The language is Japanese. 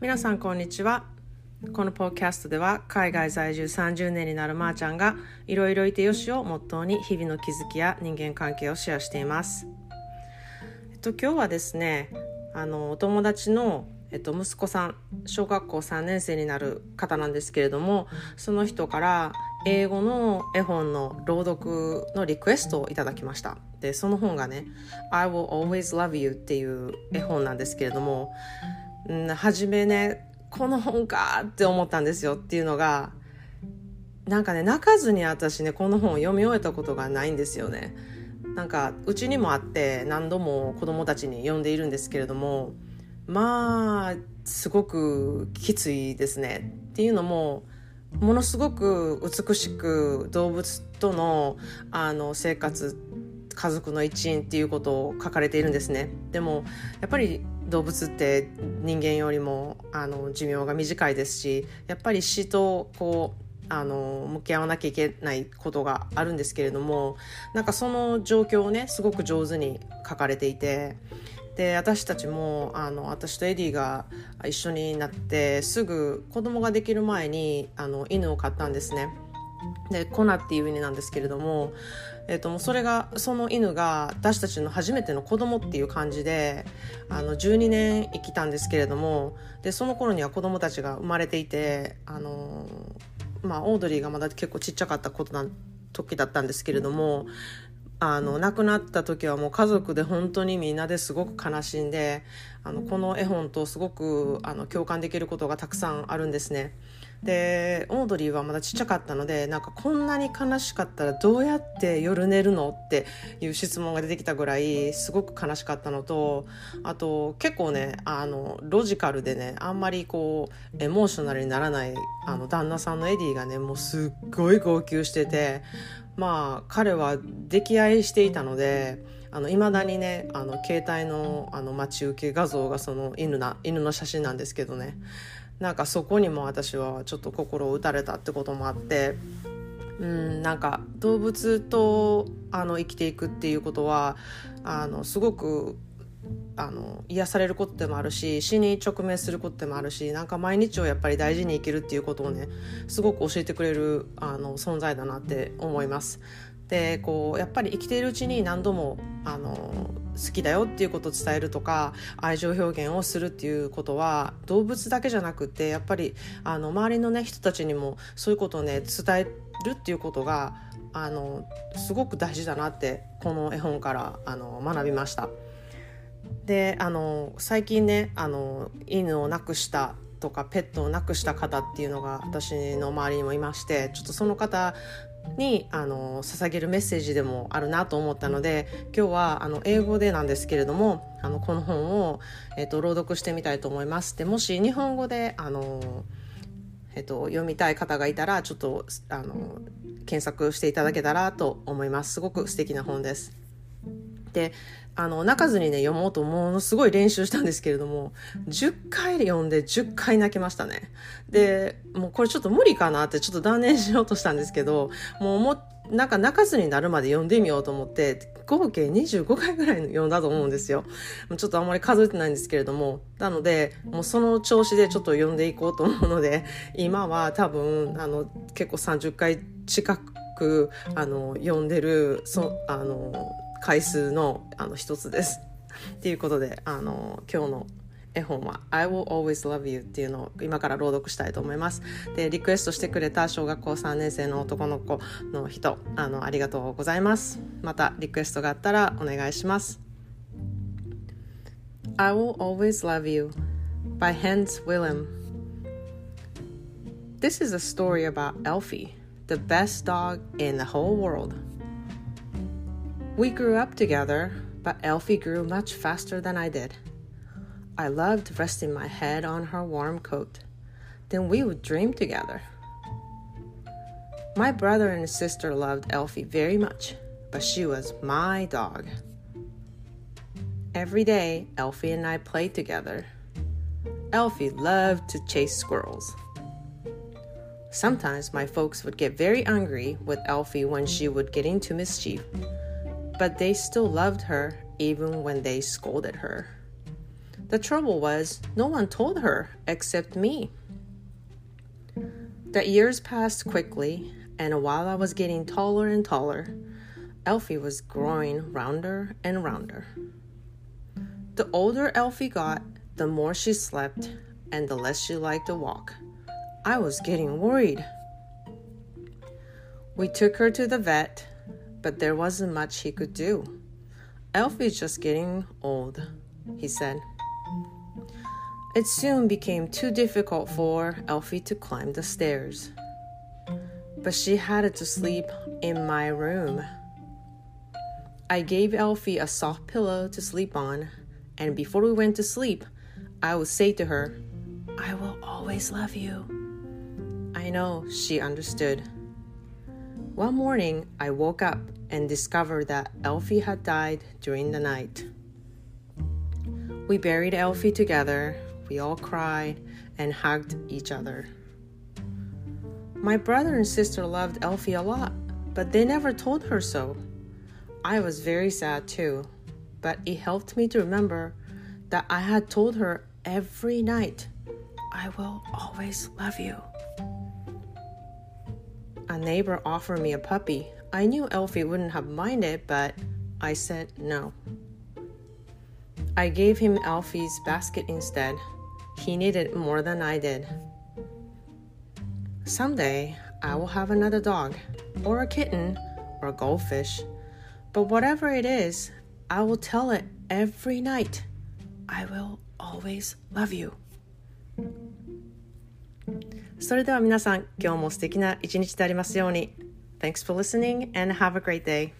皆さんこんにちは。このポッキャストでは海外在住30年になるまーちゃんがいろいろいてよしをモットーに日々の気づきや人間関係をシェアしています。えっと今日はですねあのお友達のえっと、息子さん小学校3年生になる方なんですけれどもその人から英語の絵本の朗読のリクエストをいただきました。でその本がね「I will always love you」っていう絵本なんですけれども、うん、初めねこの本かって思ったんですよっていうのがなんかね泣かずに私ねこの本を読み終えたことがないんですよね。なんかうちにもあって何度も子供たちに読んでいるんですけれどもまあすごくきついですね。っていうのもものすごく美しく動物とのあの生活家族の一員っていうことを書かれているんですね。でもやっぱり動物って人間よりもあの寿命が短いですしやっぱり死とこうあの向き合わなきゃいけないことがあるんですけれどもなんかその状況をねすごく上手に書かれていてで私たちもあの私とエディが一緒になってすぐ子供ができる前にあの犬を飼ったんですね。でコナっていう犬なんですけれども、えーと、もうそれがその犬が私たちの初めての子供っていう感じであの12年生きたんですけれどもでその頃には子供たちが生まれていてあの、まあ、オードリーがまだ結構ちっちゃかったことな時だったんですけれどもあの亡くなった時はもう家族で本当にみんなですごく悲しんであのこの絵本とすごくあの共感できることがたくさんあるんですね。でオードリーはまだちっちゃかったのでなんかこんなに悲しかったらどうやって夜寝るのっていう質問が出てきたぐらいすごく悲しかったのとあと結構ねあのロジカルでねあんまりこうエモーショナルにならないあの旦那さんのエディがねもうすっごい号泣しててまあ彼は溺愛していたのでいまだにねあの携帯のあの待ち受け画像がその犬な犬の写真なんですけどね。なんかそこにも私はちょっと心を打たれたってこともあってうんなんか動物とあの生きていくっていうことはあのすごくあの癒されることでもあるし死に直面することでもあるしなんか毎日をやっぱり大事に生きるっていうことをねすごく教えてくれるあの存在だなって思います。でこうやっぱり生きているうちに何度もあの好きだよっていうことを伝えるとか愛情表現をするっていうことは動物だけじゃなくてやっぱりあの周りの、ね、人たちにもそういうことをね伝えるっていうことがあのすごく大事だなってこの絵本からあの学びました。であの最近ねあの犬を亡くしたとかペットを亡くした方っていうのが私の周りにもいましてちょっとその方にあの捧げるメッセージでもあるなと思ったので今日はあの英語でなんですけれどもあのこの本を、えーと、朗読してみたいと思います。でもし日本語であの、えーと、読みたい方がいたらちょっとあの検索していただけたらと思います。すごく素敵な本です。であの泣かずにね読もうとものすごい練習したんですけれども10回読んで10回泣きましたね。でもうこれちょっと無理かなってちょっと断念しようとしたんですけどもうもなんか泣かずになるまで読んでみようと思って合計25回ぐらい読んだと思うんですよ。ちょっとあんまり数えてないんですけれどもなのでもうその調子でちょっと読んでいこうと思うので今は多分あの結構30回近くあの読んでるそあの回数のあの一つです。ということであの今日の絵本は「I will always love you」っていうのを今から朗読したいと思います。でリクエストしてくれた小学校3年生の男の子の人あのありがとうございます。またリクエストがあったらお願いします。I will always love you by Hans Willem This is a story about Elfie, the best dog in the whole world. We grew up together, but Elfie grew much faster than I did. I loved resting my head on her warm coat. Then we would dream together. My brother and sister loved Elfie very much, but she was my dog. Every day, Elfie and I played together. Elfie loved to chase squirrels. Sometimes my folks would get very angry with Elfie when she would get into mischief but they still loved her even when they scolded her. The trouble was, no one told her except me. The years passed quickly, and while I was getting taller and taller, Elfie was growing rounder and rounder. The older Elfie got, the more she slept and the less she liked to walk. I was getting worried. We took her to the vet, but there wasn't much he could do. Elfie's just getting old, he said. It soon became too difficult for Elfie to climb the stairs. But she had to sleep in my room. I gave Elfie a soft pillow to sleep on, and before we went to sleep, I would say to her, I will always love you. I know she understood. One morning, I woke up and discovered that Elfie had died during the night. We buried Elfie together, we all cried and hugged each other. My brother and sister loved Elfie a lot, but they never told her so. I was very sad too, but it helped me to remember that I had told her every night, I will always love you. A neighbor offered me a puppy. I knew Elfie wouldn't have minded, but I said no. I gave him Elfie's basket instead. He needed more than I did. Someday, I will have another dog, or a kitten, or a goldfish. But whatever it is, I will tell it every night. I will always love you. それでは皆さん、今日も素敵な一日でありますように。Thanks for listening and have a great day.